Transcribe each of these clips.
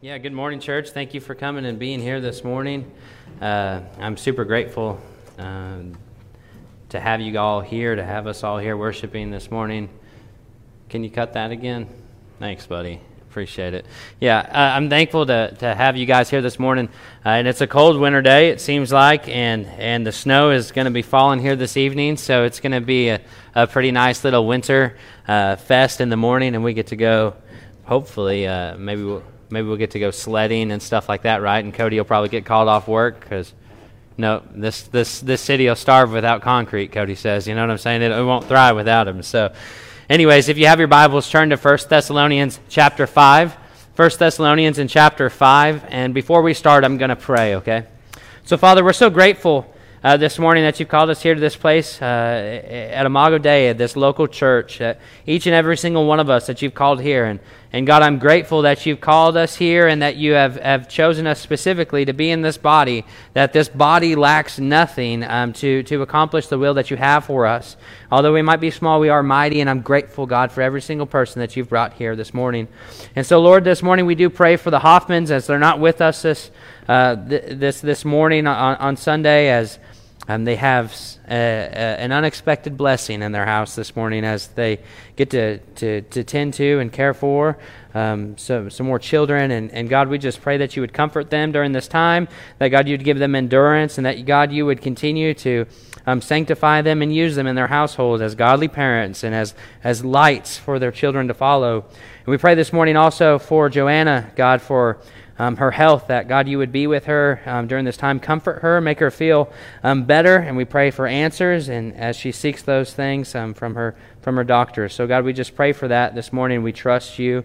Yeah, good morning, church. Thank you for coming and being here this morning. Uh, I'm super grateful um, to have you all here, to have us all here worshiping this morning. Can you cut that again? Thanks, buddy. Appreciate it. Yeah, uh, I'm thankful to, to have you guys here this morning. Uh, and it's a cold winter day, it seems like, and, and the snow is going to be falling here this evening, so it's going to be a, a pretty nice little winter uh, fest in the morning, and we get to go, hopefully, uh, maybe we'll maybe we'll get to go sledding and stuff like that, right? And Cody will probably get called off work because no, this this this city will starve without concrete. Cody says, you know what I'm saying? It, it won't thrive without him. So, anyways, if you have your Bibles, turn to 1 Thessalonians chapter five. 1 Thessalonians in chapter five, and before we start, I'm going to pray. Okay. So, Father, we're so grateful. Uh, this morning that you've called us here to this place uh, at Imago Dei, at this local church, uh, each and every single one of us that you've called here. And and God, I'm grateful that you've called us here and that you have, have chosen us specifically to be in this body, that this body lacks nothing um, to, to accomplish the will that you have for us. Although we might be small, we are mighty, and I'm grateful, God, for every single person that you've brought here this morning. And so, Lord, this morning we do pray for the Hoffmans as they're not with us this, uh, th- this, this morning on, on Sunday, as um, they have a, a, an unexpected blessing in their house this morning as they get to, to, to tend to and care for um, some, some more children. And, and God, we just pray that you would comfort them during this time, that God, you'd give them endurance, and that God, you would continue to um, sanctify them and use them in their households as godly parents and as, as lights for their children to follow. And we pray this morning also for Joanna, God, for um, her health, that God, you would be with her um, during this time. Comfort her, make her feel um, better, and we pray for answers and as she seeks those things um, from her from her doctors. So, God, we just pray for that this morning. We trust you.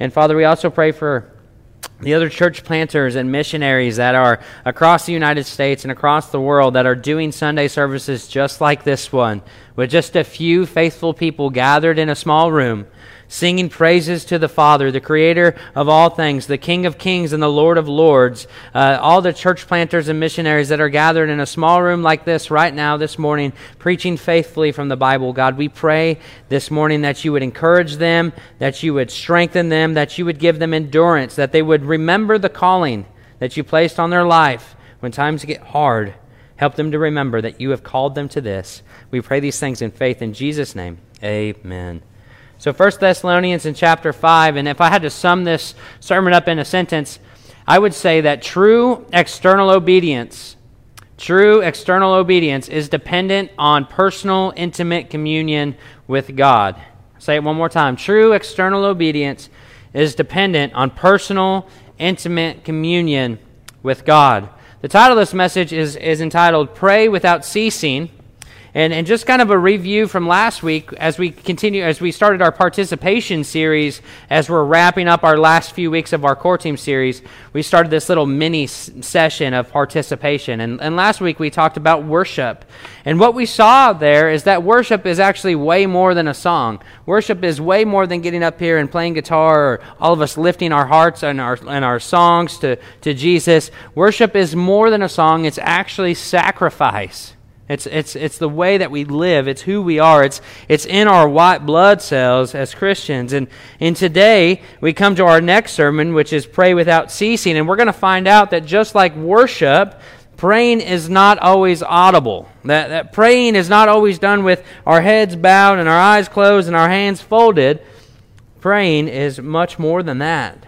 And, Father, we also pray for the other church planters and missionaries that are across the United States and across the world that are doing Sunday services just like this one, with just a few faithful people gathered in a small room singing praises to the Father, the Creator of all things, the King of kings and the Lord of lords, uh, all the church planters and missionaries that are gathered in a small room like this right now, this morning, preaching faithfully from the Bible. God, we pray this morning that you would encourage them, that you would strengthen them, that you would give them endurance, that they would remember the calling that you placed on their life when times get hard. Help them to remember that you have called them to this. We pray these things in faith in Jesus' name. Amen. So 1 Thessalonians in chapter 5, and if I had to sum this sermon up in a sentence, I would say that true external obedience, true external obedience is dependent on personal, intimate communion with God. I'll say it one more time. True external obedience is dependent on personal, intimate communion with God. The title of this message is, is entitled Pray Without Ceasing. And, and just kind of a review from last week as we continue, as we started our participation series, as we're wrapping up our last few weeks of our core team series, we started this little mini session of participation. And, and last week we talked about worship. And what we saw there is that worship is actually way more than a song. Worship is way more than getting up here and playing guitar or all of us lifting our hearts and our, and our songs to, to Jesus. Worship is more than a song, it's actually sacrifice. It's, it's, it's the way that we live. It's who we are. It's, it's in our white blood cells as Christians. And, and today, we come to our next sermon, which is Pray Without Ceasing. And we're going to find out that just like worship, praying is not always audible. That, that praying is not always done with our heads bowed and our eyes closed and our hands folded. Praying is much more than that.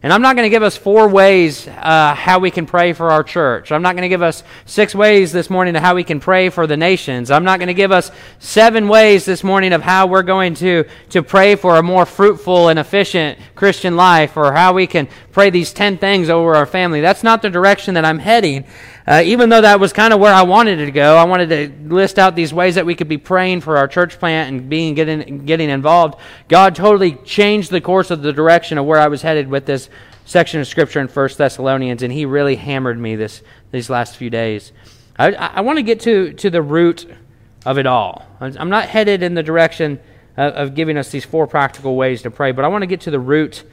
And I'm not going to give us four ways uh, how we can pray for our church. I'm not going to give us six ways this morning to how we can pray for the nations. I'm not going to give us seven ways this morning of how we're going to, to pray for a more fruitful and efficient Christian life or how we can pray these 10 things over our family. That's not the direction that I'm heading. Uh, even though that was kind of where I wanted to go, I wanted to list out these ways that we could be praying for our church plant and being getting, getting involved. God totally changed the course of the direction of where I was headed with this section of scripture in First Thessalonians, and he really hammered me this these last few days. I, I want to get to, to the root of it all. I'm not headed in the direction of, of giving us these four practical ways to pray, but I want to get to the root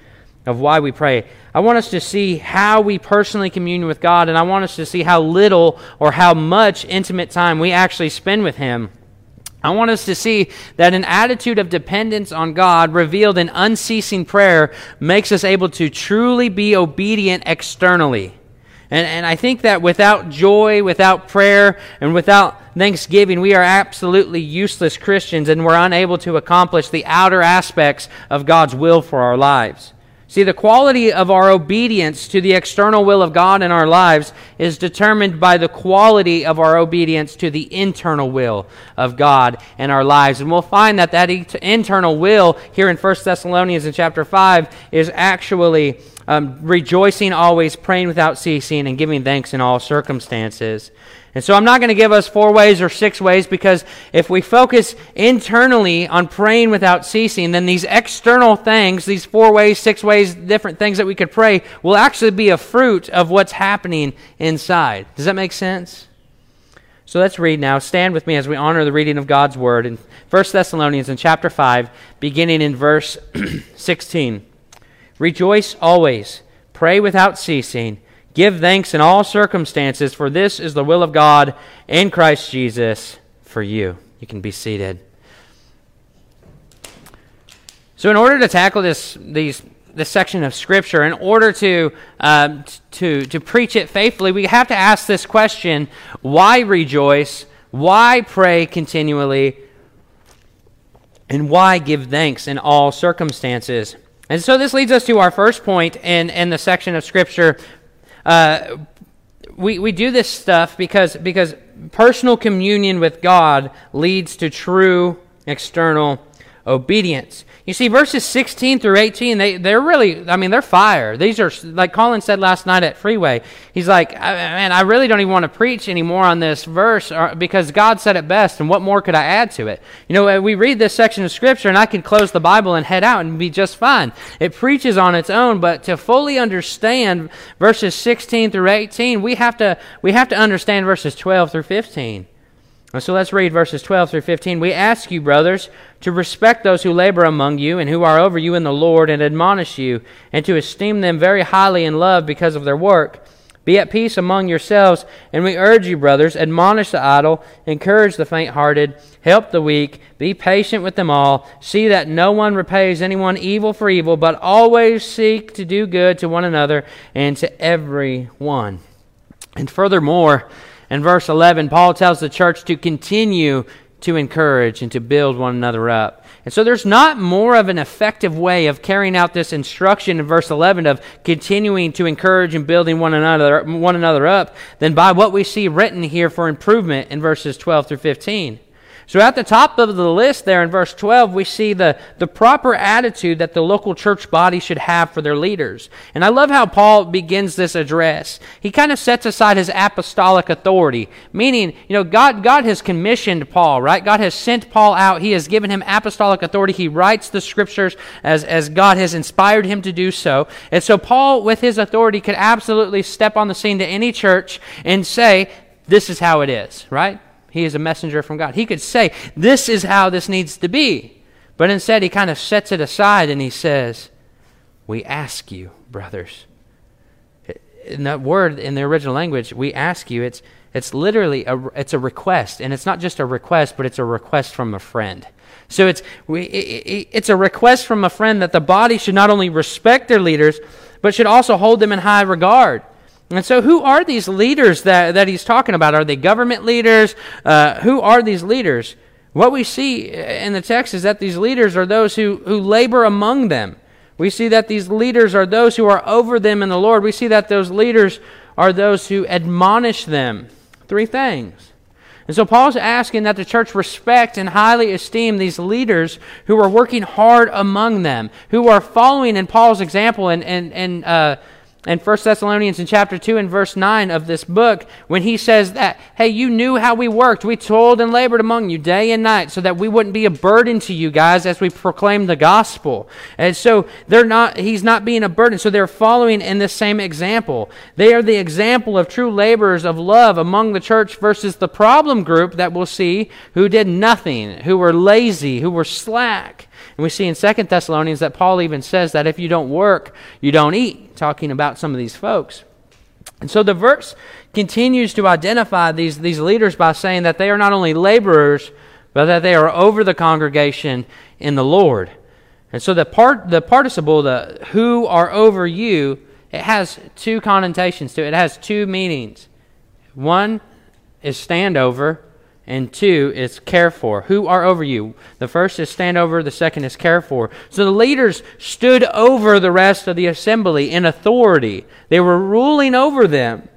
of why we pray. I want us to see how we personally commune with God, and I want us to see how little or how much intimate time we actually spend with Him. I want us to see that an attitude of dependence on God revealed in unceasing prayer makes us able to truly be obedient externally. And, and I think that without joy, without prayer, and without thanksgiving, we are absolutely useless Christians and we're unable to accomplish the outer aspects of God's will for our lives. See, the quality of our obedience to the external will of God in our lives is determined by the quality of our obedience to the internal will of God in our lives. And we'll find that that internal will here in 1 Thessalonians in chapter 5 is actually um, rejoicing always, praying without ceasing, and giving thanks in all circumstances. And so I'm not going to give us four ways or six ways because if we focus internally on praying without ceasing, then these external things, these four ways, six ways, different things that we could pray, will actually be a fruit of what's happening inside. Does that make sense? So let's read now. Stand with me as we honor the reading of God's word in 1 Thessalonians in chapter 5, beginning in verse 16. Rejoice always, pray without ceasing. Give thanks in all circumstances, for this is the will of God in Christ Jesus for you. You can be seated. So, in order to tackle this, these, this section of Scripture, in order to, um, to, to preach it faithfully, we have to ask this question why rejoice? Why pray continually? And why give thanks in all circumstances? And so this leads us to our first point in, in the section of Scripture uh, we, we do this stuff because, because personal communion with God leads to true external obedience. You see, verses 16 through 18, they, they're really, I mean, they're fire. These are, like Colin said last night at Freeway, he's like, man, I really don't even want to preach anymore on this verse uh, because God said it best, and what more could I add to it? You know, we read this section of Scripture, and I can close the Bible and head out and be just fine. It preaches on its own, but to fully understand verses 16 through 18, we have to, we have to understand verses 12 through 15. So let's read verses 12 through 15. We ask you, brothers, to respect those who labor among you and who are over you in the Lord and admonish you, and to esteem them very highly in love because of their work. Be at peace among yourselves, and we urge you, brothers, admonish the idle, encourage the faint hearted, help the weak, be patient with them all. See that no one repays anyone evil for evil, but always seek to do good to one another and to everyone. And furthermore, in verse 11, Paul tells the church to continue to encourage and to build one another up. And so there's not more of an effective way of carrying out this instruction in verse 11 of continuing to encourage and building one another, one another up than by what we see written here for improvement in verses 12 through 15. So at the top of the list there in verse 12, we see the, the proper attitude that the local church body should have for their leaders. And I love how Paul begins this address. He kind of sets aside his apostolic authority, meaning, you know, God, God has commissioned Paul, right? God has sent Paul out. He has given him apostolic authority. He writes the scriptures as, as God has inspired him to do so. And so Paul, with his authority, could absolutely step on the scene to any church and say, this is how it is, right? He is a messenger from God. He could say, This is how this needs to be. But instead, he kind of sets it aside and he says, We ask you, brothers. In that word, in the original language, we ask you, it's, it's literally a, it's a request. And it's not just a request, but it's a request from a friend. So it's, we, it, it's a request from a friend that the body should not only respect their leaders, but should also hold them in high regard. And so, who are these leaders that, that he's talking about? Are they government leaders? Uh, who are these leaders? What we see in the text is that these leaders are those who, who labor among them. We see that these leaders are those who are over them in the Lord. We see that those leaders are those who admonish them. Three things. And so Paul's asking that the church respect and highly esteem these leaders who are working hard among them, who are following in Paul's example and, and, and uh, in 1 Thessalonians in chapter 2 and verse 9 of this book when he says that, hey, you knew how we worked. We toiled and labored among you day and night so that we wouldn't be a burden to you guys as we proclaim the gospel. And so they're not, he's not being a burden. So they're following in this same example. They are the example of true laborers of love among the church versus the problem group that we'll see who did nothing, who were lazy, who were slack. And we see in Second Thessalonians that Paul even says that if you don't work, you don't eat, talking about some of these folks. And so the verse continues to identify these, these leaders by saying that they are not only laborers, but that they are over the congregation in the Lord. And so the part the participle, the who are over you, it has two connotations to it. It has two meanings. One is stand over, and two is care for. Who are over you? The first is stand over, the second is care for. So the leaders stood over the rest of the assembly in authority. They were ruling over them.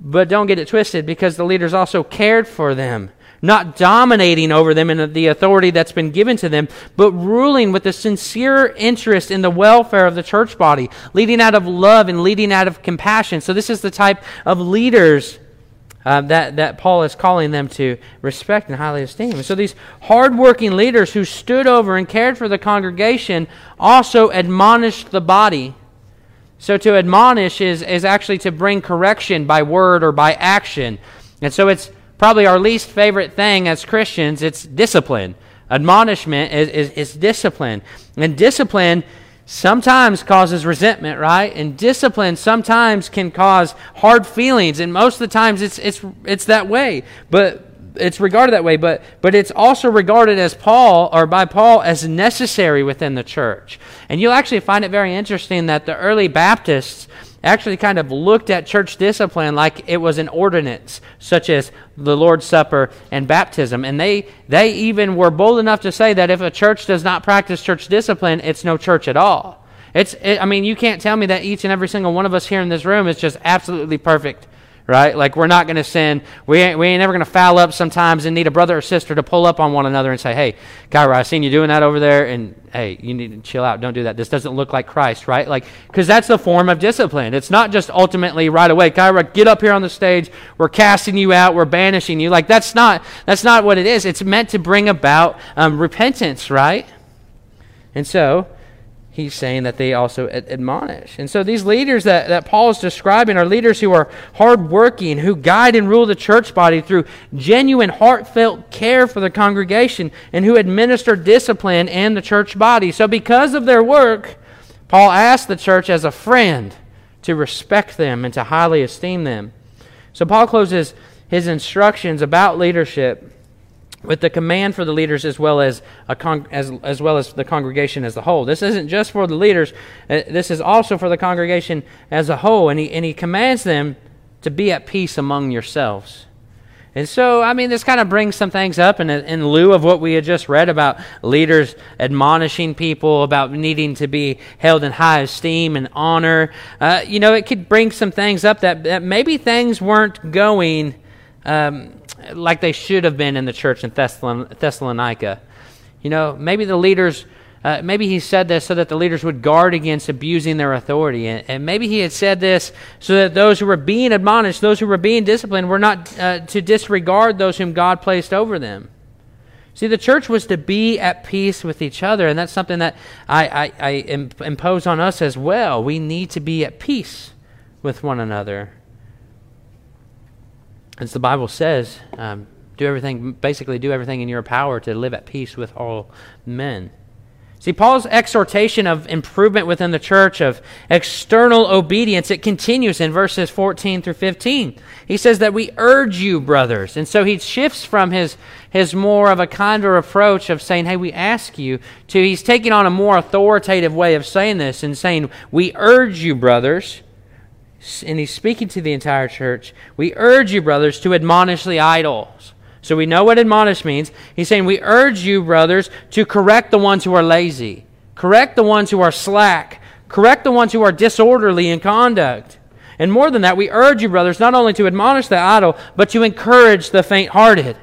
But don't get it twisted because the leaders also cared for them. Not dominating over them in the authority that's been given to them, but ruling with a sincere interest in the welfare of the church body, leading out of love and leading out of compassion. So, this is the type of leaders uh, that, that Paul is calling them to respect and highly esteem. So these hardworking leaders who stood over and cared for the congregation also admonished the body. So to admonish is, is actually to bring correction by word or by action. And so it's probably our least favorite thing as Christians, it's discipline. Admonishment is, is, is discipline. And discipline sometimes causes resentment, right? And discipline sometimes can cause hard feelings, and most of the times it's it's it's that way. But it's regarded that way, but but it's also regarded as Paul or by Paul as necessary within the church. And you'll actually find it very interesting that the early Baptists actually kind of looked at church discipline like it was an ordinance, such as the Lord's Supper and baptism. And they, they even were bold enough to say that if a church does not practice church discipline, it's no church at all. It's, it, I mean, you can't tell me that each and every single one of us here in this room is just absolutely perfect right? Like we're not going to sin. We ain't, we ain't never going to foul up sometimes and need a brother or sister to pull up on one another and say, hey, Kyra, I seen you doing that over there, and hey, you need to chill out. Don't do that. This doesn't look like Christ, right? Like, because that's the form of discipline. It's not just ultimately right away, Kyra, get up here on the stage. We're casting you out. We're banishing you. Like that's not that's not what it is. It's meant to bring about um, repentance, right? And so he's saying that they also admonish. And so these leaders that, that Paul is describing are leaders who are hardworking, who guide and rule the church body through genuine, heartfelt care for the congregation, and who administer discipline in the church body. So because of their work, Paul asks the church as a friend to respect them and to highly esteem them. So Paul closes his instructions about leadership with the command for the leaders as well as, con- as, as well as the congregation as a whole. This isn't just for the leaders, uh, this is also for the congregation as a whole. And he, and he commands them to be at peace among yourselves. And so, I mean, this kind of brings some things up in, in lieu of what we had just read about leaders admonishing people, about needing to be held in high esteem and honor. Uh, you know, it could bring some things up that, that maybe things weren't going um, like they should have been in the church in Thessalonica. You know, maybe the leaders, uh, maybe he said this so that the leaders would guard against abusing their authority. And, and, maybe he had said this so that those who were being admonished, those who were being disciplined, were not uh, to disregard those whom God placed over them. See, the church was to be at peace with each other, and that's something that I, I, I impose on us as well. We need to be at peace with one another. As the Bible says, um, do everything, basically, do everything in your power to live at peace with all men. See, Paul's exhortation of improvement within the church, of external obedience, it continues in verses 14 through 15. He says that we urge you, brothers. And so he shifts from his, his more of a kinder approach of saying, hey, we ask you, to he's taking on a more authoritative way of saying this and saying, we urge you, brothers and he's speaking to the entire church. We urge you, brothers, to admonish the idols. So we know what admonish means. He's saying, We urge you, brothers, to correct the ones who are lazy, correct the ones who are slack, correct the ones who are disorderly in conduct. And more than that, we urge you, brothers, not only to admonish the idle, but to encourage the faint hearted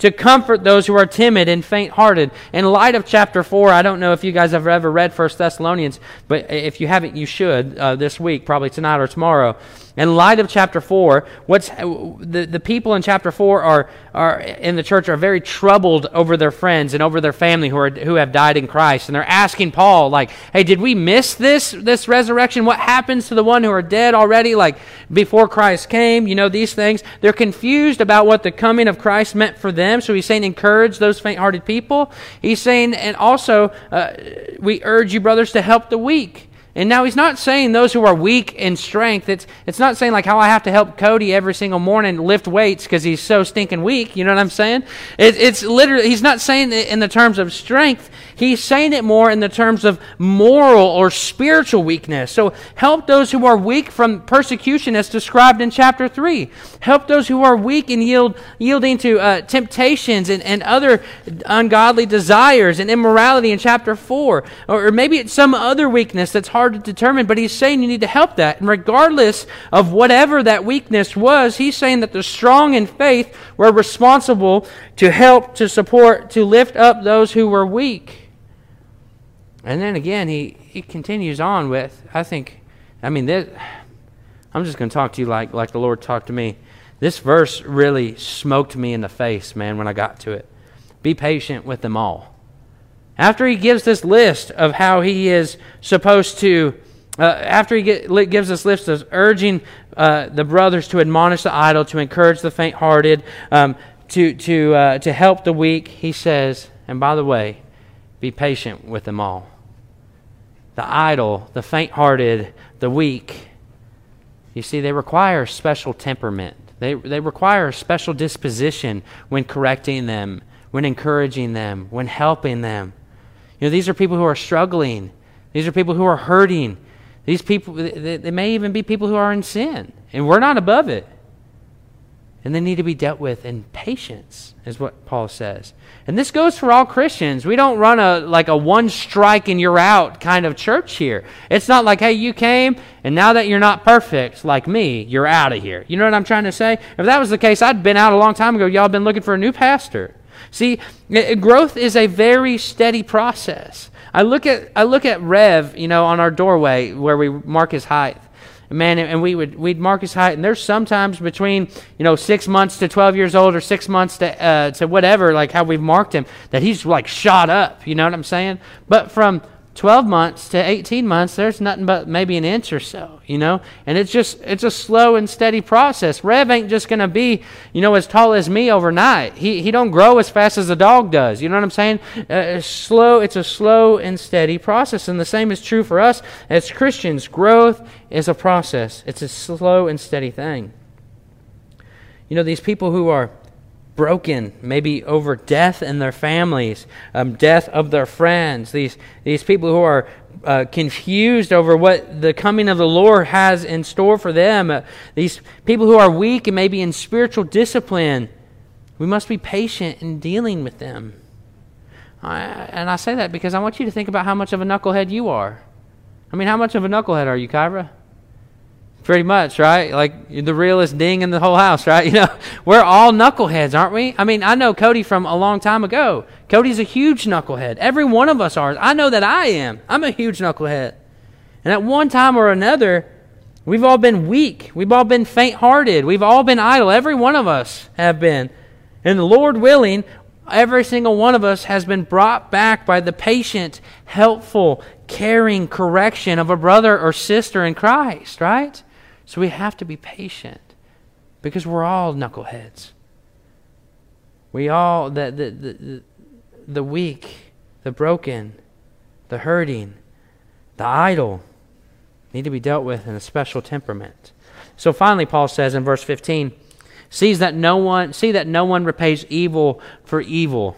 to comfort those who are timid and faint hearted. In light of chapter 4, I don't know if you guys have ever read First Thessalonians, but if you haven't, you should uh, this week, probably tonight or tomorrow in light of chapter 4, what's, the, the people in chapter 4 are, are in the church are very troubled over their friends and over their family who, are, who have died in Christ. And they're asking Paul, like, hey, did we miss this, this resurrection? What happens to the one who are dead already, like before Christ came? You know, these things. They're confused about what the coming of Christ meant for them. So he's saying, encourage those faint hearted people. He's saying, and also, uh, we urge you, brothers, to help the weak And now he's not saying those who are weak in strength. It's, it's not saying like how I have to help Cody every single morning lift weights because he's so stinking weak. You know what I'm saying? It, it's literally, he's not saying in the terms of strength. He's saying it more in the terms of moral or spiritual weakness. So help those who are weak from persecution as described in chapter 3. Help those who are weak and yield, yielding to uh, temptations and, and other ungodly desires and immorality in chapter 4. Or, or maybe it's some other weakness that's hard hard to determine, but he's saying you need to help that. And regardless of whatever that weakness was, he's saying that the strong in faith were responsible to help, to support, to lift up those who were weak. And then again, he, he continues on with, I think, I mean, this, I'm just going to talk to you like, like the Lord talked to me. This verse really smoked me in the face, man, when I got to it. Be patient with them all. After he gives this list of how he is supposed to, uh, after he get, gives this list of urging uh, the brothers to admonish the idle, to encourage the faint hearted, um, to, to, uh, to help the weak, he says, and by the way, be patient with them all. The idle, the faint hearted, the weak, you see, they require special temperament. They, they require a special disposition when correcting them, when encouraging them, when helping them. You know, these are people who are struggling. These are people who are hurting. These people, they, they may even be people who are in sin, and we're not above it. And they need to be dealt with in patience, is what Paul says. And this goes for all Christians. We don't run a like a one strike and you're out kind of church here. It's not like, hey, you came and now that you're not perfect like me, you're out of here. You know what I'm trying to say? If that was the case, I'd been out a long time ago. Y'all been looking for a new pastor. See, growth is a very steady process. I look at I look at Rev, you know, on our doorway where we mark his height. Man, and we would we'd mark his height, and there's sometimes between you know six months to twelve years old, or six months to uh, to whatever, like how we've marked him, that he's like shot up. You know what I'm saying? But from 12 months to 18 months there's nothing but maybe an inch or so you know? And it's just it's a slow and steady process. Rev ain't just going to be you know as tall as me overnight. He, he don't grow as fast as a dog does you know what i'm saying? Uh, it's slow it's a slow and steady process and the same is true for us as christians. Growth is a process. It's a slow and steady thing. You know these people who are broken, maybe over death in their families, um, death of their friends, these, these people who are uh, confused over what the coming of the Lord has in store for them, uh, these people who are weak and maybe in spiritual discipline, we must be patient in dealing with them. I, and I say that because I want you to think about how much of a knucklehead you are. I mean, how much of a knucklehead are you, Kyra? Pretty much, right? Like the realest ding in the whole house, right? You know, we're all knuckleheads, aren't we? I mean, I know Cody from a long time ago. Cody's a huge knucklehead. Every one of us are. I know that I am. I'm a huge knucklehead. And at one time or another, we've all been weak. We've all been faint hearted. We've all been idle. Every one of us have been. And the Lord willing, every single one of us has been brought back by the patient, helpful, caring correction of a brother or sister in Christ, right? So we have to be patient because we're all knuckleheads. We all, the, the, the, the weak, the broken, the hurting, the idle, need to be dealt with in a special temperament. So finally, Paul says in verse 15, sees that no one, see that no one repays evil for evil.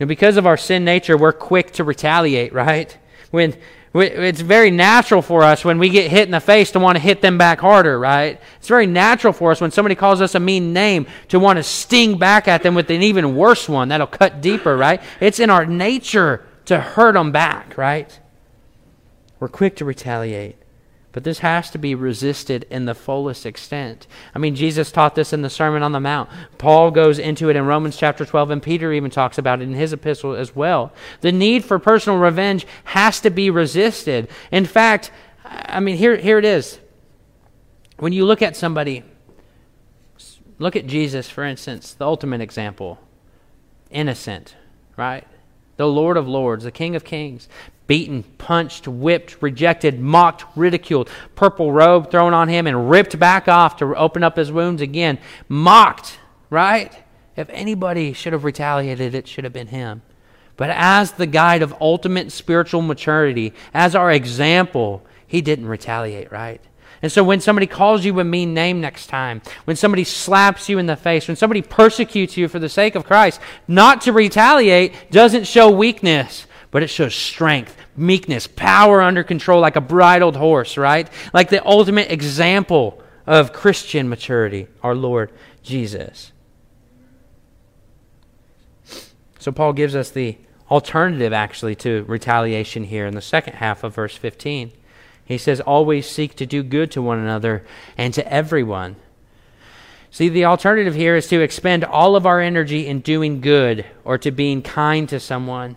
And because of our sin nature, we're quick to retaliate, right? When it's very natural for us when we get hit in the face to want to hit them back harder, right? It's very natural for us when somebody calls us a mean name to want to sting back at them with an even worse one that'll cut deeper, right? It's in our nature to hurt them back, right? We're quick to retaliate. But this has to be resisted in the fullest extent. I mean, Jesus taught this in the Sermon on the Mount. Paul goes into it in Romans chapter 12, and Peter even talks about it in his epistle as well. The need for personal revenge has to be resisted. In fact, I mean, here, here it is. When you look at somebody, look at Jesus, for instance, the ultimate example innocent, right? The Lord of Lords, the King of Kings beaten, punched, whipped, rejected, mocked, ridiculed, purple robe thrown on him and ripped back off to open up his wounds again. Mocked, right? If anybody should have retaliated, it should have been him. But as the guide of ultimate spiritual maturity, as our example, he didn't retaliate, right? And so when somebody calls you a mean name next time, when somebody slaps you in the face, when somebody persecutes you for the sake of Christ, not to retaliate doesn't show weakness, but it shows strength, meekness, power under control like a bridled horse, right? Like the ultimate example of Christian maturity, our Lord Jesus. So Paul gives us the alternative actually to retaliation here in the second half of verse 15. He says, Always seek to do good to one another and to everyone. See, the alternative here is to expend all of our energy in doing good or to being kind to someone.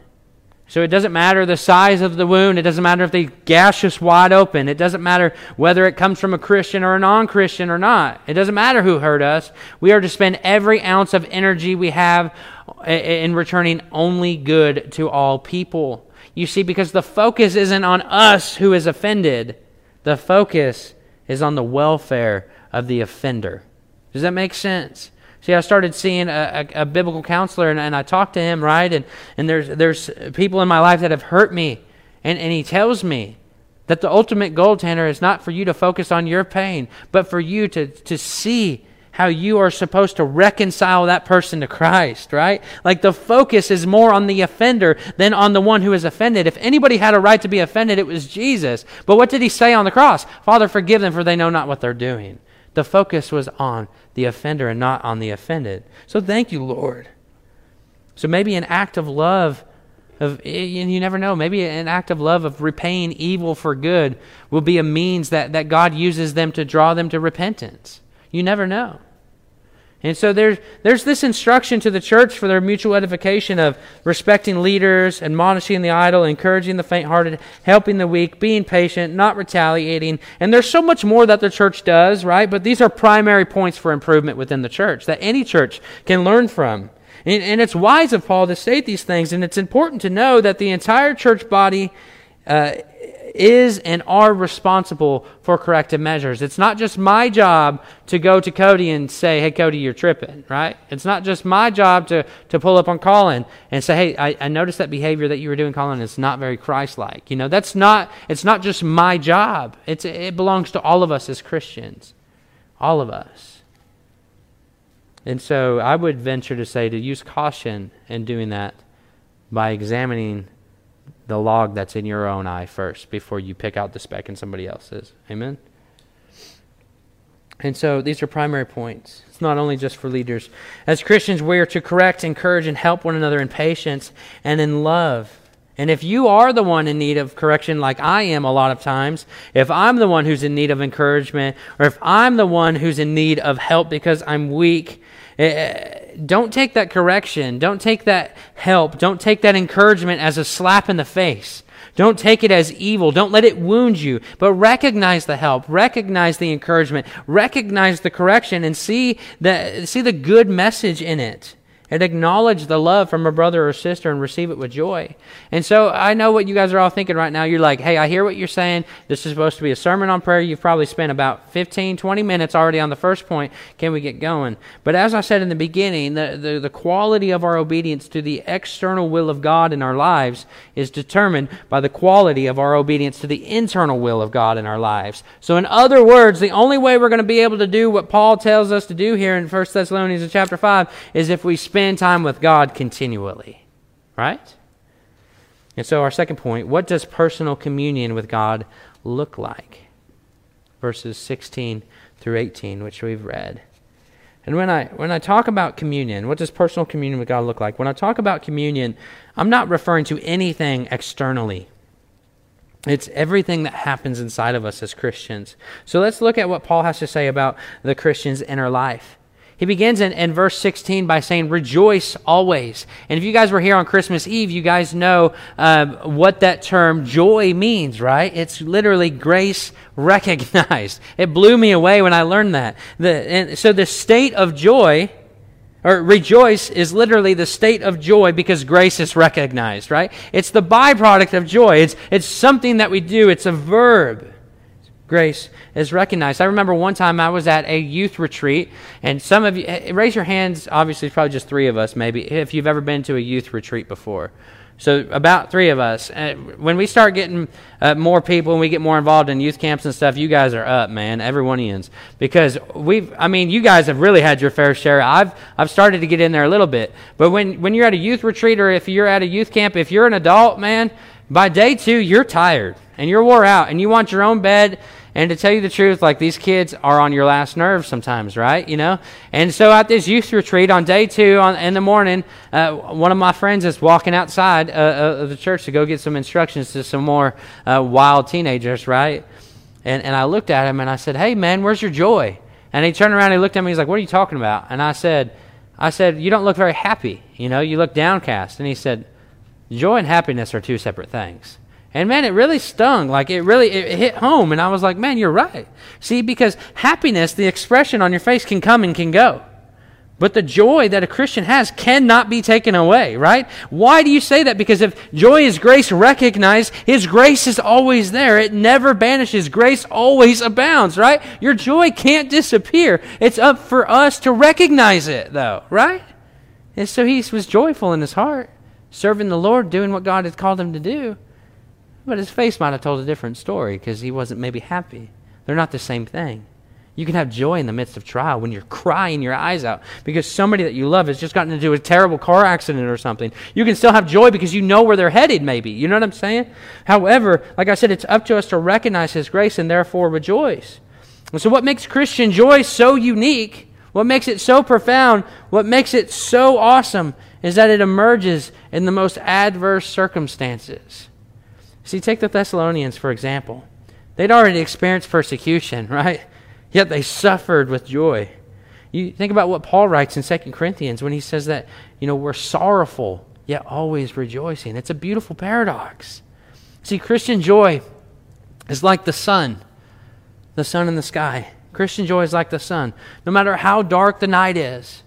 So it doesn't matter the size of the wound. It doesn't matter if the gash is wide open. It doesn't matter whether it comes from a Christian or a non Christian or not. It doesn't matter who hurt us. We are to spend every ounce of energy we have in returning only good to all people. You see, because the focus isn't on us who is offended, the focus is on the welfare of the offender. Does that make sense? See, I started seeing a, a, a biblical counselor, and, and, I talked to him, right? And, and there's, there's people in my life that have hurt me, and, and he tells me that the ultimate goal, Tanner, is not for you to focus on your pain, but for you to, to see how you are supposed to reconcile that person to Christ, right? Like the focus is more on the offender than on the one who is offended. If anybody had a right to be offended, it was Jesus. But what did he say on the cross? Father, forgive them, for they know not what they're doing. The focus was on the offender and not on the offended. So thank you, Lord. So maybe an act of love of and you never know maybe an act of love of repaying evil for good will be a means that, that god uses them to draw them to repentance you never know and so there's, there's this instruction to the church for their mutual edification of respecting leaders, admonishing the idle, encouraging the faint hearted, helping the weak, being patient, not retaliating. And there's so much more that the church does, right? But these are primary points for improvement within the church that any church can learn from. And, and it's wise of Paul to state these things, and it's important to know that the entire church body. Uh, is and are responsible for corrective measures. It's not just my job to go to Cody and say, hey, Cody, you're tripping, right? It's not just my job to, to pull up on Colin and say, hey, I, I noticed that behavior that you were doing, Colin, is not very Christ-like. You know, that's not, it's not just my job. It's, it belongs to all of us as Christians. All of us. And so I would venture to say to use caution in doing that by examining the log that's in your own eye first before you pick out the speck in somebody else's. Amen? And so these are primary points. It's not only just for leaders. As Christians, we are to correct, encourage, and help one another in patience and in love. And if you are the one in need of correction, like I am a lot of times, if I'm the one who's in need of encouragement, or if I'm the one who's in need of help because I'm weak, Eh, don't take that correction. Don't take that help. Don't take that encouragement as a slap in the face. Don't take it as evil. Don't let it wound you, but recognize the help, recognize the encouragement, recognize the correction, and see the, see the good message in it and acknowledge the love from a brother or sister and receive it with joy. And so I know what you guys are all thinking right now. You're like, hey, I hear what you're saying. This is supposed to be a sermon on prayer. You've probably spent about 15, 20 minutes already on the first point. Can we get going? But as I said in the beginning, the, the, the quality of our obedience to the external will of God in our lives is determined by the quality of our obedience to the internal will of God in our lives. So in other words, the only way we're going to be able to do what Paul tells us to do here in 1 Thessalonians chapter 5 is if we spend time with God continually, right? And so, our second point what does personal communion with God look like? Verses 16 through 18, which we've read. And when I when I talk about communion, what does personal communion with God look like? When I talk about communion, I'm not referring to anything externally. It's everything that happens inside of us as Christians. So let's look at what Paul has to say about the Christian's inner life. He begins in, in verse 16 by saying, Rejoice always. And if you guys were here on Christmas Eve, you guys know um, what that term joy means, right? It's literally grace recognized. It blew me away when I learned that. The, and so the state of joy, or rejoice, is literally the state of joy because grace is recognized, right? It's the byproduct of joy. It's, it's something that we do, it's a verb grace is recognized. I remember one time I was at a youth retreat, and some of you, eh, raise your hands, obviously, it's probably just three of us maybe, if you've ever been to a youth retreat before. So about three of us. When we start getting uh, more people and we get more involved in youth camps and stuff, you guys are up, man. Every one of you because we've. I mean, you guys have really had your fair share. I've I've started to get in there a little bit, but when when you're at a youth retreat or if you're at a youth camp, if you're an adult, man, by day two you're tired and you're wore out and you want your own bed and to tell you the truth, like these kids are on your last nerve sometimes, right? You know? And so at this youth retreat on day two on, in the morning, uh, one of my friends is walking outside uh, uh, of the church to go get some instructions to some more uh, wild teenagers, right? And, and I looked at him and I said, Hey, man, where's your joy? And he turned around and he looked at me. He's like, What are you talking about? And I said, I said, You don't look very happy. You know, you look downcast. And he said, Joy and happiness are two separate things. And man, it really stung. Like it really it hit home. And I was like, man, you're right. See, because happiness, the expression on your face can come and can go. But the joy that a Christian has cannot be taken away, right? Why do you say that? Because if joy is grace recognized, His grace is always there. It never banishes. Grace always abounds, right? Your joy can't disappear. It's up for us to recognize it, though, right? And so he was joyful in his heart, serving the Lord, doing what God had called him to do. But his face might have told a different story because he wasn't maybe happy. They're not the same thing. You can have joy in the midst of trial when you're crying your eyes out because somebody that you love has just gotten into a terrible car accident or something. You can still have joy because you know where they're headed, maybe. You know what I'm saying? However, like I said, it's up to us to recognize His grace and therefore rejoice. And so, what makes Christian joy so unique, what makes it so profound, what makes it so awesome, is that it emerges in the most adverse circumstances. See, take the Thessalonians, for example. They'd already experienced persecution, right? Yet they suffered with joy. You think about what Paul writes in 2 Corinthians when he says that, you know, we're sorrowful, yet always rejoicing. It's a beautiful paradox. See, Christian joy is like the sun, the sun in the sky. Christian joy is like the sun. No matter how dark the night is,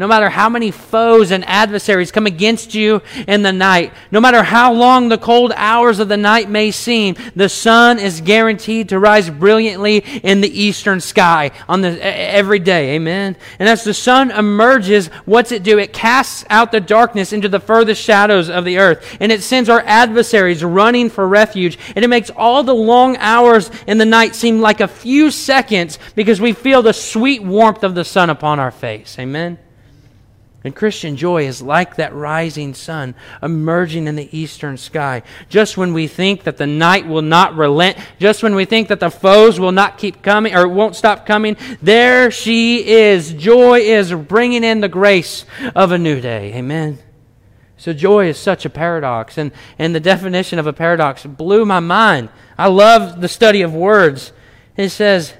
no matter how many foes and adversaries come against you in the night, no matter how long the cold hours of the night may seem, the sun is guaranteed to rise brilliantly in the eastern sky on the every day. Amen. And as the sun emerges, what's it do? It casts out the darkness into the furthest shadows of the earth, and it sends our adversaries running for refuge, and it makes all the long hours in the night seem like a few seconds because we feel the sweet warmth of the sun upon our face. Amen. And Christian joy is like that rising sun emerging in the eastern sky. Just when we think that the night will not relent, just when we think that the foes will not keep coming or won't stop coming, there she is. Joy is bringing in the grace of a new day. Amen. So joy is such a paradox. And, and the definition of a paradox blew my mind. I love the study of words. It says,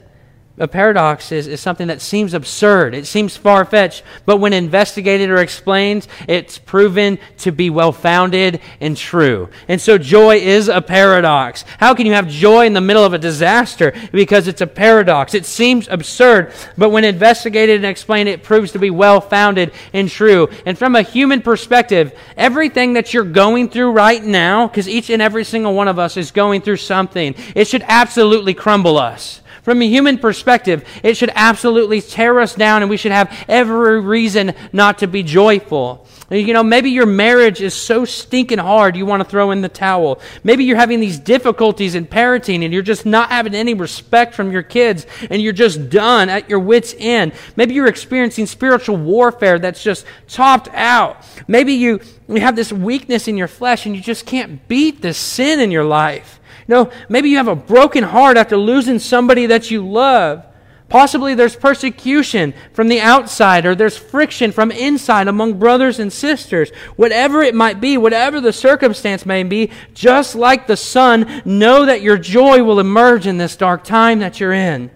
a paradox is, is something that seems absurd. It seems far fetched, but when investigated or explained, it's proven to be well founded and true. And so joy is a paradox. How can you have joy in the middle of a disaster? Because it's a paradox. It seems absurd, but when investigated and explained, it proves to be well founded and true. And from a human perspective, everything that you're going through right now, because each and every single one of us is going through something, it should absolutely crumble us. From a human perspective, it should absolutely tear us down, and we should have every reason not to be joyful. You know, maybe your marriage is so stinking hard you want to throw in the towel. Maybe you're having these difficulties in parenting and you're just not having any respect from your kids and you're just done at your wits' end. Maybe you're experiencing spiritual warfare that's just topped out. Maybe you, you have this weakness in your flesh and you just can't beat the sin in your life. No, maybe you have a broken heart after losing somebody that you love. Possibly there's persecution from the outside or there's friction from inside among brothers and sisters. Whatever it might be, whatever the circumstance may be, just like the sun, know that your joy will emerge in this dark time that you're in.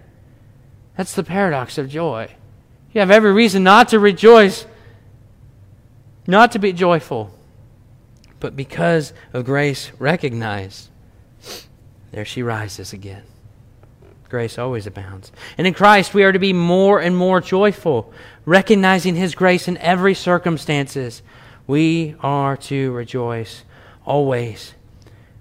That's the paradox of joy. You have every reason not to rejoice, not to be joyful, but because of grace, recognize there she rises again. Grace always abounds. And in Christ, we are to be more and more joyful, recognizing His grace in every circumstances. We are to rejoice always.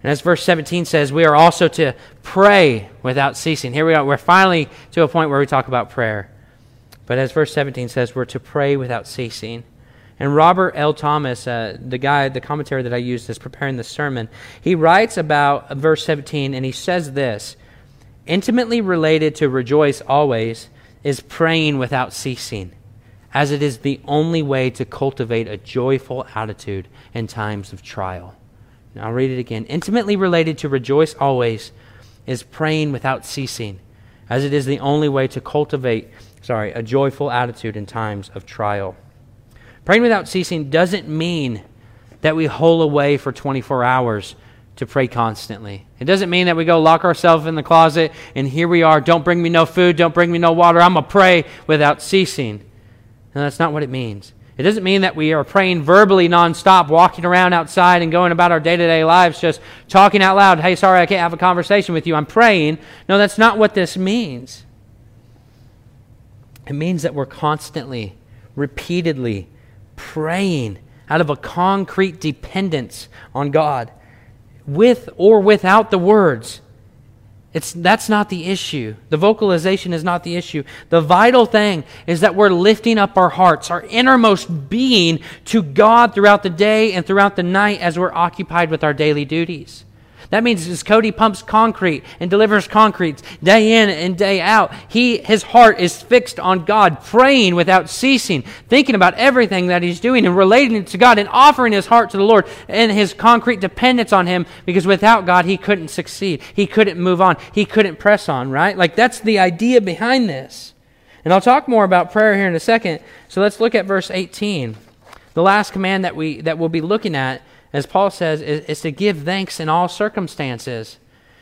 And as verse 17 says, we are also to pray without ceasing. Here we are. We're finally to a point where we talk about prayer. But as verse 17 says, we're to pray without ceasing. And Robert L. Thomas, uh, the guy, the commentary that I used as preparing the sermon, he writes about verse 17 and he says this Intimately related to rejoice always is praying without ceasing, as it is the only way to cultivate a joyful attitude in times of trial. Now I'll read it again. Intimately related to rejoice always is praying without ceasing, as it is the only way to cultivate, sorry, a joyful attitude in times of trial. Praying without ceasing doesn't mean that we hole away for 24 hours to pray constantly. It doesn't mean that we go lock ourselves in the closet and here we are, don't bring me no food, don't bring me no water, I'm going to pray without ceasing. No, that's not what it means. It doesn't mean that we are praying verbally nonstop, walking around outside and going about our day to day lives, just talking out loud. Hey, sorry, I can't have a conversation with you. I'm praying. No, that's not what this means. It means that we're constantly, repeatedly praying out of a concrete dependence on God with or without the words. It's, that's not the issue. The vocalization is not the issue. The vital thing is that we're lifting up our hearts, our innermost being, to God throughout the day and throughout the night as we're occupied with our daily duties. That means as Cody pumps concrete and delivers concrete day in and day out, he, his heart is fixed on God, praying without ceasing, thinking about everything that he's doing and relating it to God and offering his heart to the Lord and his concrete dependence on him because without God, he couldn't succeed. He couldn't move on. He couldn't press on, right? Like that's the idea behind this. And I'll talk more about prayer here in a second. So let's look at verse 18. The last command that we that we'll be looking at as Paul says, is, is to give thanks in all circumstances.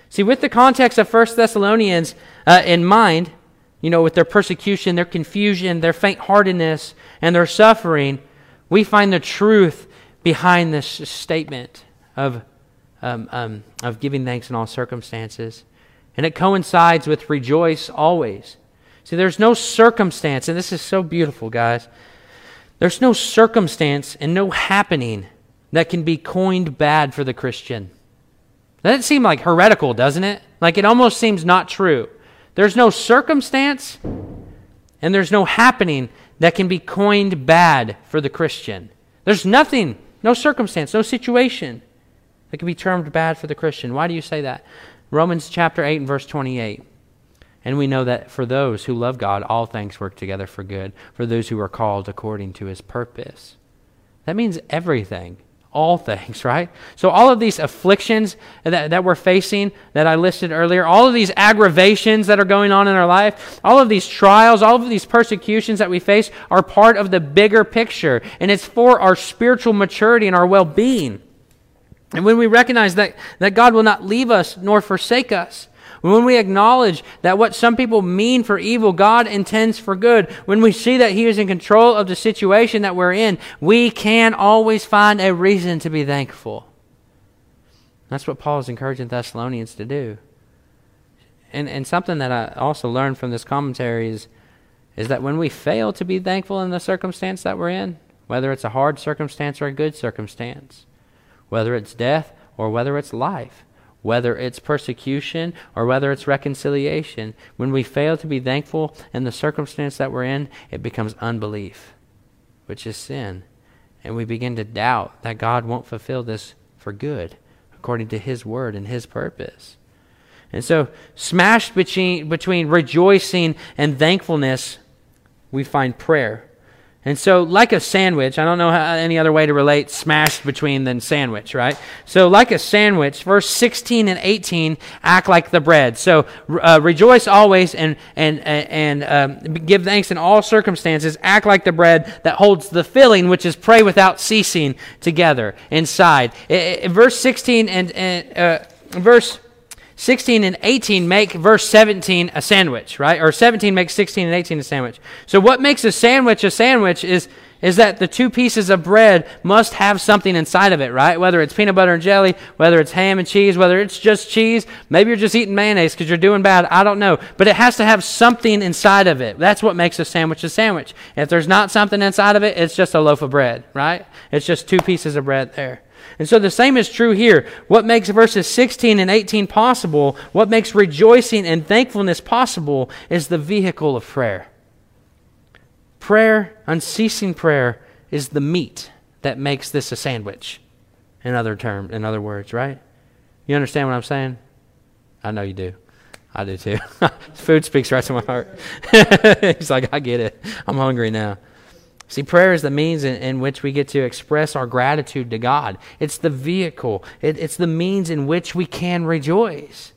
See, with the context of 1 Thessalonians uh, in mind, you know, with their persecution, their confusion, their faint heartedness, and their suffering, we find the truth behind this statement of, um, um, of giving thanks in all circumstances. And it coincides with rejoice always. See, there's no circumstance, and this is so beautiful, guys. There's no circumstance and no happening that can be coined bad for the Christian. That seem like heretical, doesn't it? Like it almost seems not true. There's no circumstance and there's no happening that can be coined bad for the Christian. There's nothing, no circumstance, no situation that can be termed bad for the Christian. Why do you say that? Romans chapter 8 and verse 28. And we know that for those who love God, all things work together for good, for those who are called according to his purpose. That means everything all things, right? So, all of these afflictions that, that we're facing that I listed earlier, all of these aggravations that are going on in our life, all of these trials, all of these persecutions that we face are part of the bigger picture. And it's for our spiritual maturity and our well being. And when we recognize that, that God will not leave us nor forsake us, when we acknowledge that what some people mean for evil, God intends for good, when we see that He is in control of the situation that we're in, we can always find a reason to be thankful. That's what Paul is encouraging Thessalonians to do. And, and something that I also learned from this commentary is, is that when we fail to be thankful in the circumstance that we're in, whether it's a hard circumstance or a good circumstance, whether it's death or whether it's life, whether it's persecution or whether it's reconciliation, when we fail to be thankful in the circumstance that we're in, it becomes unbelief, which is sin. And we begin to doubt that God won't fulfill this for good, according to His word and His purpose. And so, smashed between, between rejoicing and thankfulness, we find prayer. And so, like a sandwich, I don't know how, any other way to relate smashed between than sandwich, right? So, like a sandwich, verse 16 and 18 act like the bread. So, uh, rejoice always and, and, and um, give thanks in all circumstances. Act like the bread that holds the filling, which is pray without ceasing together inside. It, it, verse 16 and, and uh, verse 16 and 18 make verse 17 a sandwich, right? Or 17 makes 16 and 18 a sandwich. So what makes a sandwich a sandwich is is that the two pieces of bread must have something inside of it, right? Whether it's peanut butter and jelly, whether it's ham and cheese, whether it's just cheese, maybe you're just eating mayonnaise because you're doing bad, I don't know. But it has to have something inside of it. That's what makes a sandwich a sandwich. If there's not something inside of it, it's just a loaf of bread, right? It's just two pieces of bread there. And so the same is true here. What makes verses 16 and 18 possible, what makes rejoicing and thankfulness possible, is the vehicle of prayer. Prayer, unceasing prayer, is the meat that makes this a sandwich. In other term, in other words, right? You understand what I'm saying? I know you do. I do too. Food speaks right to my heart. He's like, I get it. I'm hungry now. See, prayer is the means in, in, which we get to express our gratitude to God. It's the vehicle, it, it's the means in which we can rejoice.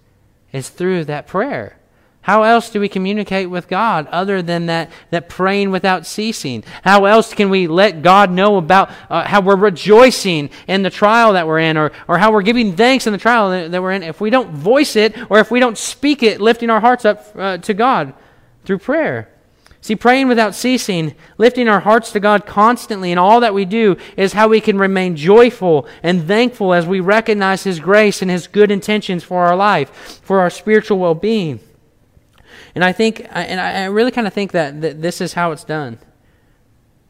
It's through that prayer. How else do we communicate with God other than that, that praying without ceasing? How else can we let God know about uh, how we're rejoicing in the trial that we're in or, or how we're giving thanks in the trial that, that we're in if we don't voice it or if we don't speak it, lifting our hearts up uh, to God through prayer? See, praying without ceasing, lifting our hearts to God constantly in all that we do is how we can remain joyful and thankful as we recognize His grace and His good intentions for our life, for our spiritual well being. And I think, and I really kind of think that, that this is how it's done.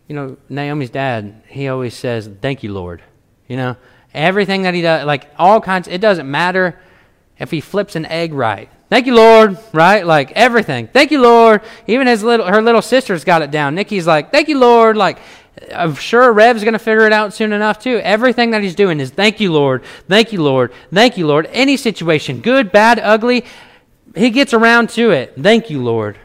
You know, Naomi's dad, he always says, Thank you, Lord. You know, everything that he does, like all kinds, it doesn't matter if he flips an egg right. Thank you, Lord, right? Like everything. Thank you, Lord. Even his little, her little sister's got it down. Nikki's like, Thank you, Lord. Like, I'm sure Rev's going to figure it out soon enough too. Everything that he's doing is thank you, Lord. Thank you, Lord. Thank you, Lord. Any situation, good, bad, ugly, he gets around to it. Thank you, Lord.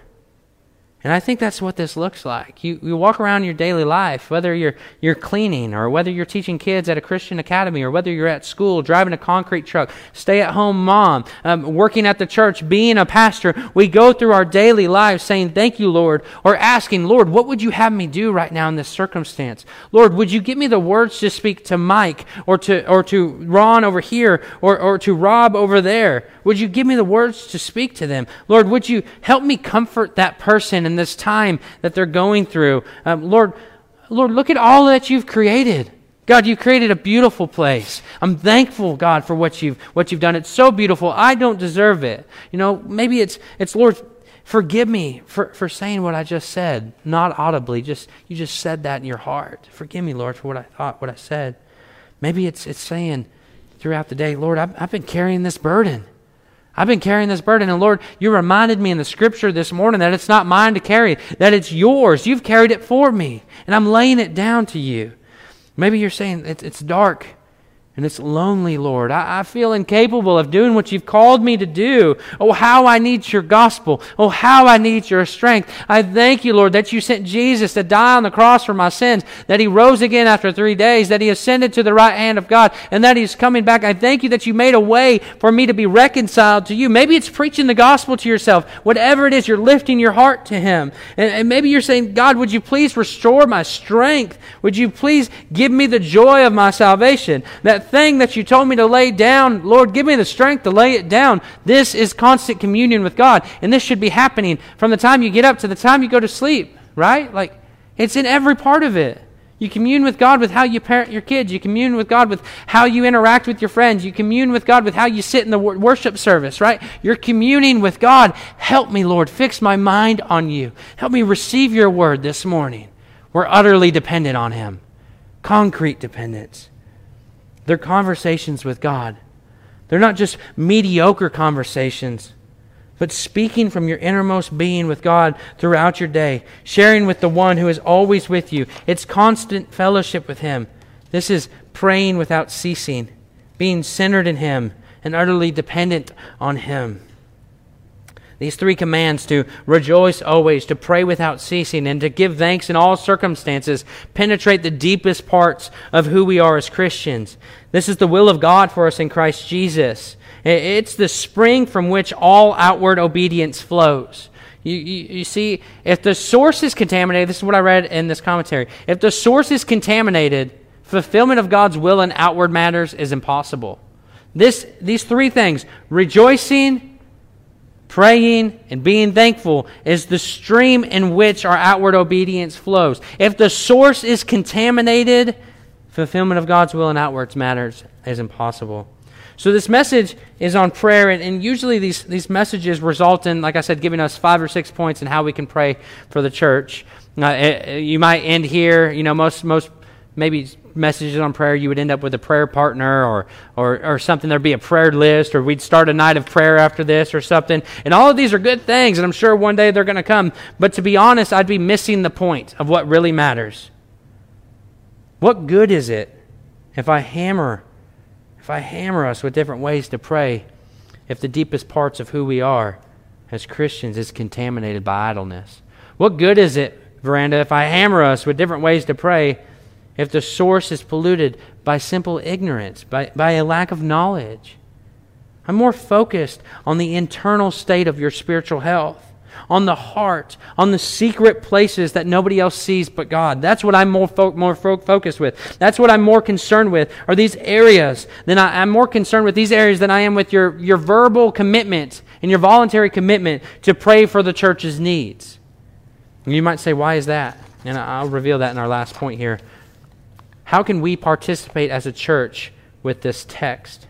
And I think that's what this looks like. You, you walk around your daily life, whether you're, you're cleaning or whether you're teaching kids at a Christian academy or whether you're at school, driving a concrete truck, stay at home mom, um, working at the church, being a pastor. We go through our daily lives saying, Thank you, Lord, or asking, Lord, what would you have me do right now in this circumstance? Lord, would you give me the words to speak to Mike or to, or to Ron over here or, or to Rob over there? Would you give me the words to speak to them? Lord, would you help me comfort that person in this time that they're going through? Um, Lord, Lord, look at all that you've created. God, you created a beautiful place. I'm thankful, God, for what you've what you've done. It's so beautiful. I don't deserve it. You know, maybe it's it's Lord, forgive me for, for saying what I just said, not audibly. Just you just said that in your heart. Forgive me, Lord, for what I thought, what I said. Maybe it's it's saying throughout the day, Lord, I've, I've been carrying this burden. I've been carrying this burden, and Lord, you reminded me in the scripture this morning that it's not mine to carry, that it's yours. You've carried it for me, and I'm laying it down to you. Maybe you're saying it's, dark. And it's lonely, Lord. I, I, feel incapable of doing what you've called me to do. Oh, how I need your gospel. Oh, how I need your strength. I thank you, Lord, that you sent Jesus to die on the cross for my sins, that he rose again after three days, that he ascended to the right hand of God, and that he's coming back. I thank you that you made a way for me to be reconciled to you. Maybe it's preaching the gospel to yourself. Whatever it is, you're lifting your heart to him. And, and maybe you're saying, God, would you please restore my strength? Would you please give me the joy of my salvation? That that thing that you told me to lay down, Lord, give me the strength to lay it down. This is constant communion with God. And this should be happening from the time you get up to the time you go to sleep, right? Like, it's in every part of it. You commune with God with how you parent your kids. You commune with God with how you interact with your friends. You commune with God with how you sit in the worship service, right? You're communing with God. Help me, Lord. Fix my mind on you. Help me receive your word this morning. We're utterly dependent on Him. Concrete dependence. They're conversations with God. They're not just mediocre conversations, but speaking from your innermost being with God throughout your day, sharing with the one who is always with you. It's constant fellowship with Him. This is praying without ceasing, being centered in Him and utterly dependent on Him. These three commands to rejoice always, to pray without ceasing, and to give thanks in all circumstances penetrate the deepest parts of who we are as Christians. This is the will of God for us in Christ Jesus. It's the spring from which all outward obedience flows. You, you, you, see, if the source is contaminated, this is what I read in this commentary. If the source is contaminated, fulfillment of God's will in outward matters is impossible. This, these three things rejoicing, Praying and being thankful is the stream in which our outward obedience flows. If the source is contaminated, fulfillment of God's will in outwards matters is impossible. So this message is on prayer, and, and, usually these, these messages result in, like I said, giving us five or six points in how we can pray for the church. Uh, it, you might end here. You know, most most maybe messages on prayer, you would end up with a prayer partner or, or, or something. There'd be a prayer list, or we'd start a night of prayer after this or something. And all of these are good things, and I'm sure one day they're going to come. But to be honest, I'd be missing the point of what really matters. What good is it if I hammer if I hammer us with different ways to pray if the deepest parts of who we are as Christians is contaminated by idleness? What good is it, veranda, if I hammer us with different ways to pray if the source is polluted by simple ignorance, by, by a lack of knowledge? I'm more focused on the internal state of your spiritual health on the heart, on the secret places that nobody else sees but God. That's what I'm more, fo- more fo- focused with. That's what I'm more concerned with, are these areas. Then I, I'm more concerned with these areas than I am with your, your verbal commitment and your voluntary commitment to pray for the church's needs. And you might say, why is that? And I'll reveal that in our last point here. How can we participate as a church with this text?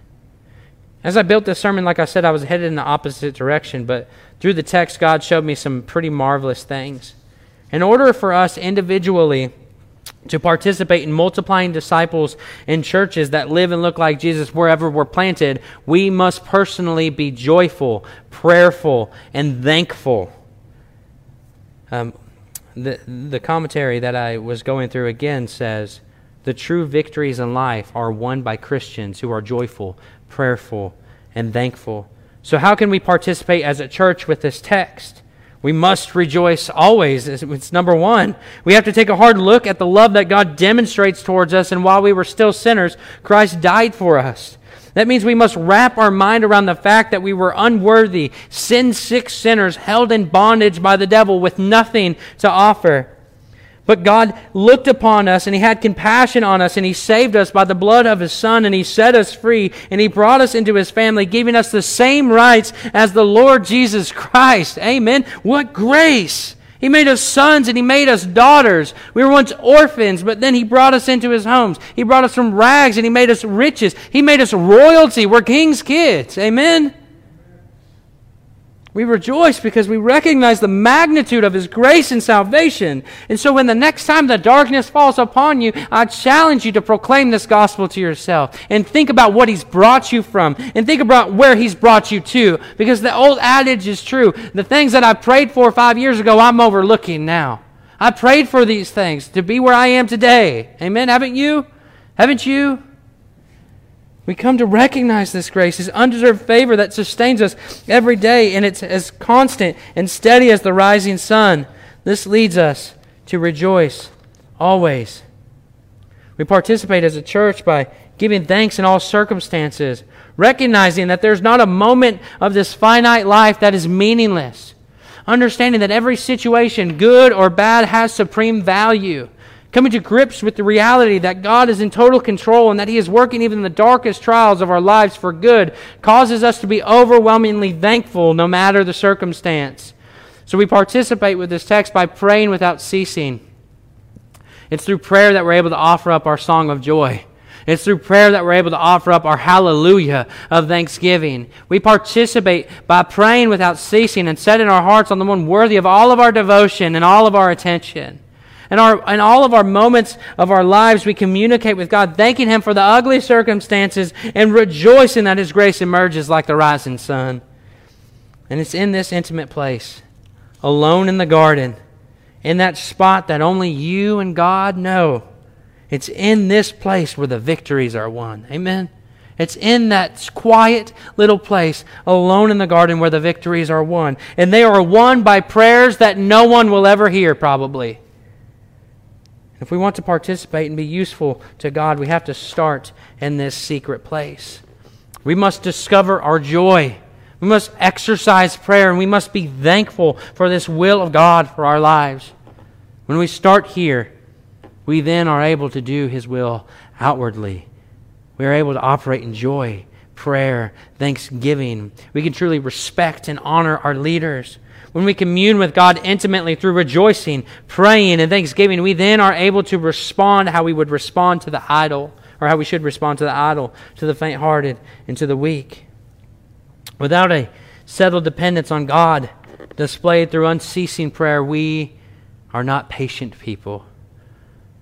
As I built this sermon, like I said, I was headed in the opposite direction, but through the text, God showed me some pretty marvelous things. In order for us individually to participate in multiplying disciples in churches that live and look like Jesus wherever we're planted, we must personally be joyful, prayerful, and thankful. Um, the, the commentary that I was going through again says the true victories in life are won by Christians who are joyful, prayerful, and thankful. So, how can we participate as a church with this text? We must rejoice always. It's number one. We have to take a hard look at the love that God demonstrates towards us, and while we were still sinners, Christ died for us. That means we must wrap our mind around the fact that we were unworthy, sin sick sinners held in bondage by the devil with nothing to offer. But God looked upon us and He had compassion on us and He saved us by the blood of His Son and He set us free and He brought us into His family, giving us the same rights as the Lord Jesus Christ. Amen. What grace! He made us sons and He made us daughters. We were once orphans, but then He brought us into His homes. He brought us from rags and He made us riches. He made us royalty. We're King's kids. Amen. We rejoice because we recognize the magnitude of His grace and salvation. And so, when the next time the darkness falls upon you, I challenge you to proclaim this gospel to yourself and think about what He's brought you from and think about where He's brought you to. Because the old adage is true. The things that I prayed for five years ago, I'm overlooking now. I prayed for these things to be where I am today. Amen. Haven't you? Haven't you? We come to recognize this grace, His undeserved favor that sustains us every day, and it's as constant and steady as the rising sun. This leads us to rejoice always. We participate as a church by giving thanks in all circumstances, recognizing that there's not a moment of this finite life that is meaningless, understanding that every situation, good or bad, has supreme value Coming to grips with the reality that God is in total control and that He is working even in the darkest trials of our lives for good causes us to be overwhelmingly thankful no matter the circumstance. So we participate with this text by praying without ceasing. It's through prayer that we're able to offer up our song of joy. It's through prayer that we're able to offer up our hallelujah of thanksgiving. We participate by praying without ceasing and setting our hearts on the one worthy of all of our devotion and all of our attention. And our, in all of our moments of our lives, we communicate with God, thanking Him for the ugly circumstances and rejoicing that His grace emerges like the rising sun. And it's in this intimate place, alone in the garden, in that spot that only you and God know. It's in this place where the victories are won. Amen. It's in that quiet little place, alone in the garden, where the victories are won. And they are won by prayers that no one will ever hear, probably. If we want to participate and be useful to God, we have to start in this secret place. We must discover our joy. We must exercise prayer, and we must be thankful for this will of God for our lives. When we start here, we then are able to do His will outwardly. We are able to operate in joy, prayer, thanksgiving. We can truly respect and honor our leaders. When we commune with God intimately through rejoicing, praying, and thanksgiving, we then are able to respond how we would respond to the idle, or how we should respond to the idle, to the faint hearted, and to the weak. Without a settled dependence on God displayed through unceasing prayer, we are not patient people.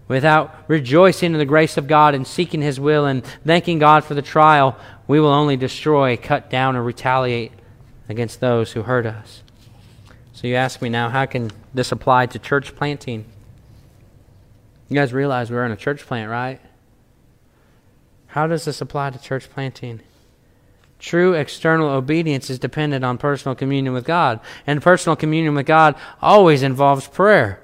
Without rejoicing in the grace of God and seeking His will and thanking God for the trial, we will only destroy, cut down, or retaliate against those who hurt us. So you ask me now, how can this apply to church planting? You guys realize we're in a church plant, right? How does this apply to church planting? True external obedience is dependent on personal communion with God. And personal communion with God always involves prayer.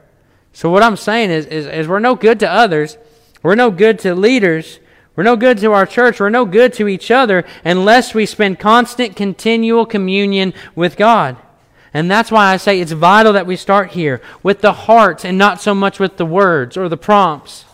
So, what I'm saying is, is, is we're no good to others, we're no good to leaders, we're no good to our church, we're no good to each other unless we spend constant, continual communion with God. And that's why I say it's vital that we start here with the heart and not so much with the words or the prompts.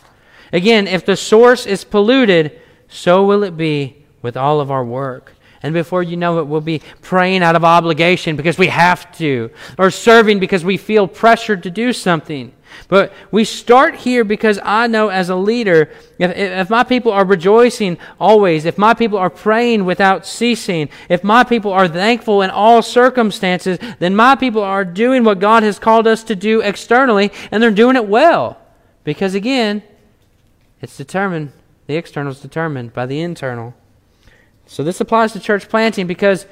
Again, if the source is polluted, so will it be with all of our work. And before you know it, we'll be praying out of obligation because we have to, or serving because we feel pressured to do something. But we start here because I know as a leader, if, if my people are rejoicing always, if my people are praying without ceasing, if my people are thankful in all circumstances, then my people are doing what God has called us to do externally, and they're doing it well. Because again, it's determined, the external is determined by the internal. So this applies to church planting because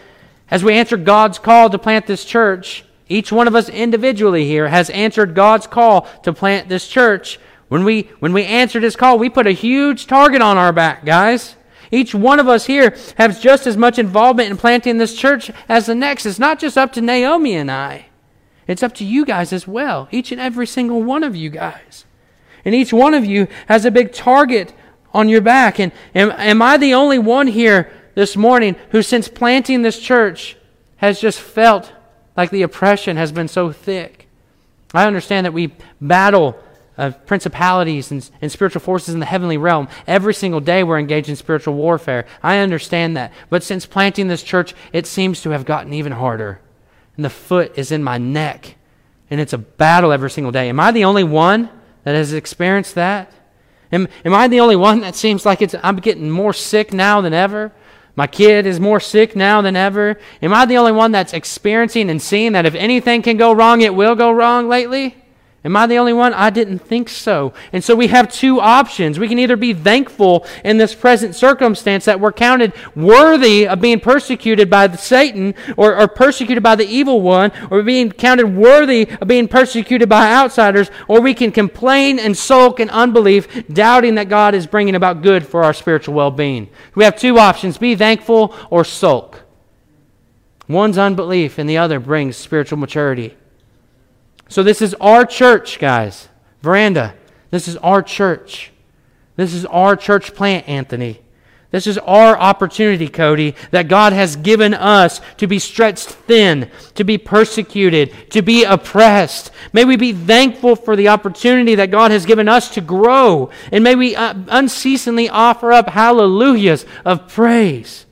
as we answer God's call to plant this church, each one of us individually here has answered God's call to plant this church. When we, when we answered his call, we put a huge target on our back, guys. Each one of us here has just as much involvement in planting this church as the next. It's not just up to Naomi and I. It's up to you guys as well. Each and every single one of you guys. And each one of you has a big target on your back. And am, am I the only one here this morning who, since planting this church, has just felt like the oppression has been so thick. I understand that we battle uh, principalities and, and spiritual forces in the heavenly realm. Every single day we're engaged in spiritual warfare. I understand that. But since planting this church, it seems to have gotten even harder. And the foot is in my neck. And it's a battle every single day. Am I the only one that has experienced that? Am, am I the only one that seems like it's, I'm getting more sick now than ever? My kid is more sick now than ever. Am I the only one that's experiencing and seeing that if anything can go wrong, it will go wrong lately? Am I the only one? I didn't think so. And so we have two options. We can either be thankful in this present circumstance that we're counted worthy of being persecuted by Satan or, or persecuted by the evil one, or being counted worthy of being persecuted by outsiders, or we can complain and sulk in unbelief, doubting that God is bringing about good for our spiritual well being. We have two options be thankful or sulk. One's unbelief, and the other brings spiritual maturity. So, this is our church, guys. Veranda. This is our church. This is our church plant, Anthony. This is our opportunity, Cody, that God has given us to be stretched thin, to be persecuted, to be oppressed. May we be thankful for the opportunity that God has given us to grow. And may we uh, unceasingly offer up hallelujahs of praise.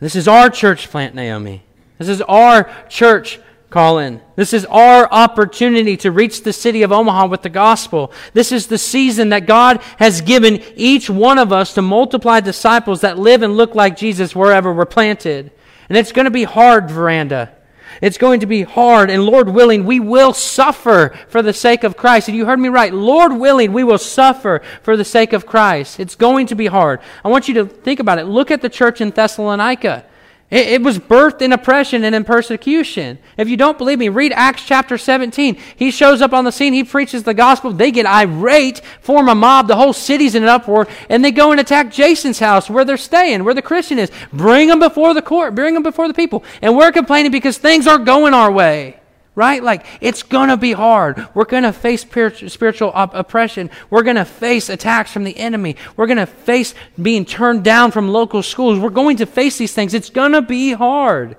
This is our church plant, Naomi. This is our church Colin. This is our opportunity to reach the city of Omaha with the gospel. This is the season that God has given each one of us to multiply disciples that live and look like Jesus wherever we're planted. And it's going to be hard, Veranda. It's going to be hard, and Lord willing, we will suffer for the sake of Christ. And you heard me right. Lord willing, we will suffer for the sake of Christ. It's going to be hard. I want you to think about it. Look at the church in Thessalonica. It, it, was birthed in oppression and in persecution. If you don't believe me, read Acts chapter 17. He shows up on the scene, he preaches the gospel. They get irate, form a mob, the whole city's in an uproar, and they go and attack Jason's house where they're staying, where the Christian is. Bring them before the court, bring them before the people. And we're complaining because things aren't going our way right? Like, it's going to be hard. We're going to face spiritual op- oppression. We're going to face attacks from the enemy. We're going to face being turned down from local schools. We're going to face these things. It's going to be hard.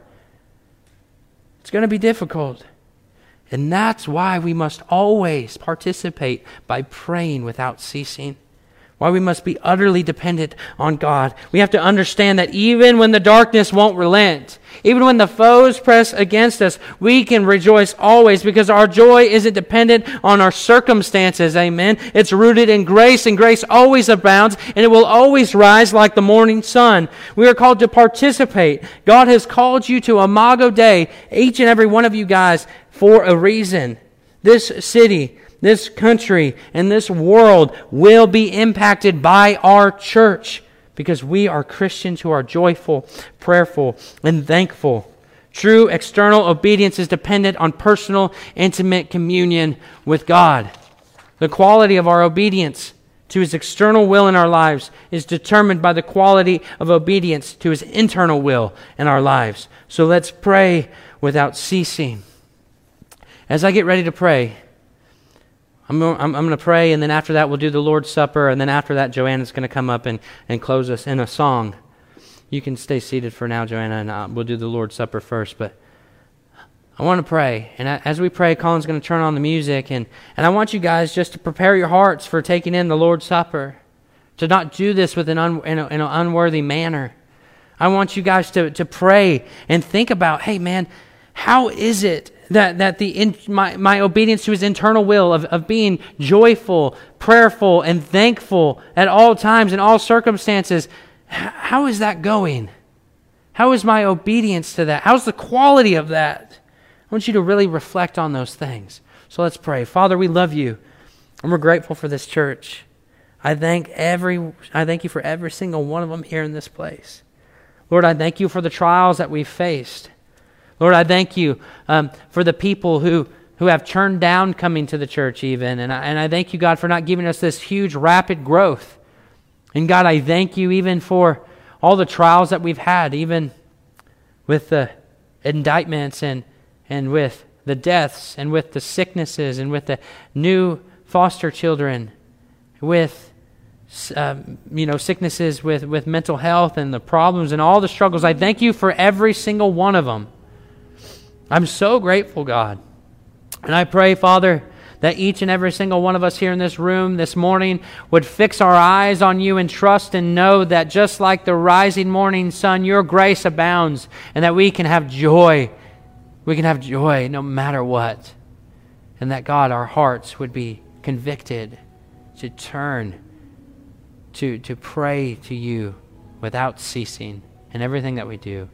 It's going to be difficult. And that's why we must always participate by praying without ceasing why we must be utterly dependent on God. We have to understand that even when the darkness won't relent, even when the foes press against us, we can rejoice always because our joy isn't dependent on our circumstances. Amen. It's rooted in grace, and grace always abounds, and it will always rise like the morning sun. We are called to participate. God has called you to Imago Dei, each and every one of you guys, for a reason. This city, this country, and this world will be impacted by our church because we are Christians who are joyful, prayerful, and thankful. True external obedience is dependent on personal, intimate communion with God. The quality of our obedience to his external will in our lives is determined by the quality of obedience to his internal will in our lives. So let's pray without ceasing. As I get ready to pray, I'm, I'm, I'm going to pray, and then after that, we'll do the Lord's Supper, and then after that, Joanna's going to come up and, and close us in a song. You can stay seated for now, Joanna, and uh, we'll do the Lord's Supper first. But I want to pray. And as we pray, Colin's going to turn on the music. And, and I want you guys just to prepare your hearts for taking in the Lord's Supper, to not do this with an un, in, a, in an unworthy manner. I want you guys to, to pray and think about hey, man, how is it that, that the in, my, my obedience to his internal will of, of being joyful, prayerful, and thankful at all times in all circumstances, how is that going? How is my obedience to that? How's the quality of that? I want you to really reflect on those things. So let's pray. Father, we love you, and we're grateful for this church. I thank every I thank you for every single one of them here in this place. Lord, I thank you for the trials that we've faced. Lord, I thank you um, for the people who, who have turned down coming to the church, even. And I, and I thank you, God, for not giving us this huge, rapid growth. And God, I thank you even for all the trials that we've had, even with the indictments and and with the deaths and with the sicknesses and with the new foster children, with um, you know sicknesses with, with mental health and the problems and all the struggles. I thank you for every single one of them. I'm so grateful, God. And I pray, Father, that each and every single one of us here in this room this morning would fix our eyes on you and trust and know that just like the rising morning sun, your grace abounds and that we can have joy we can have joy no matter what. And that God, our hearts would be convicted to turn, to, to pray to you without ceasing in everything that we do.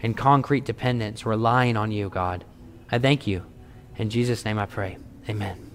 In concrete dependence, relying on you, God. I thank you. In Jesus' name I pray. Amen.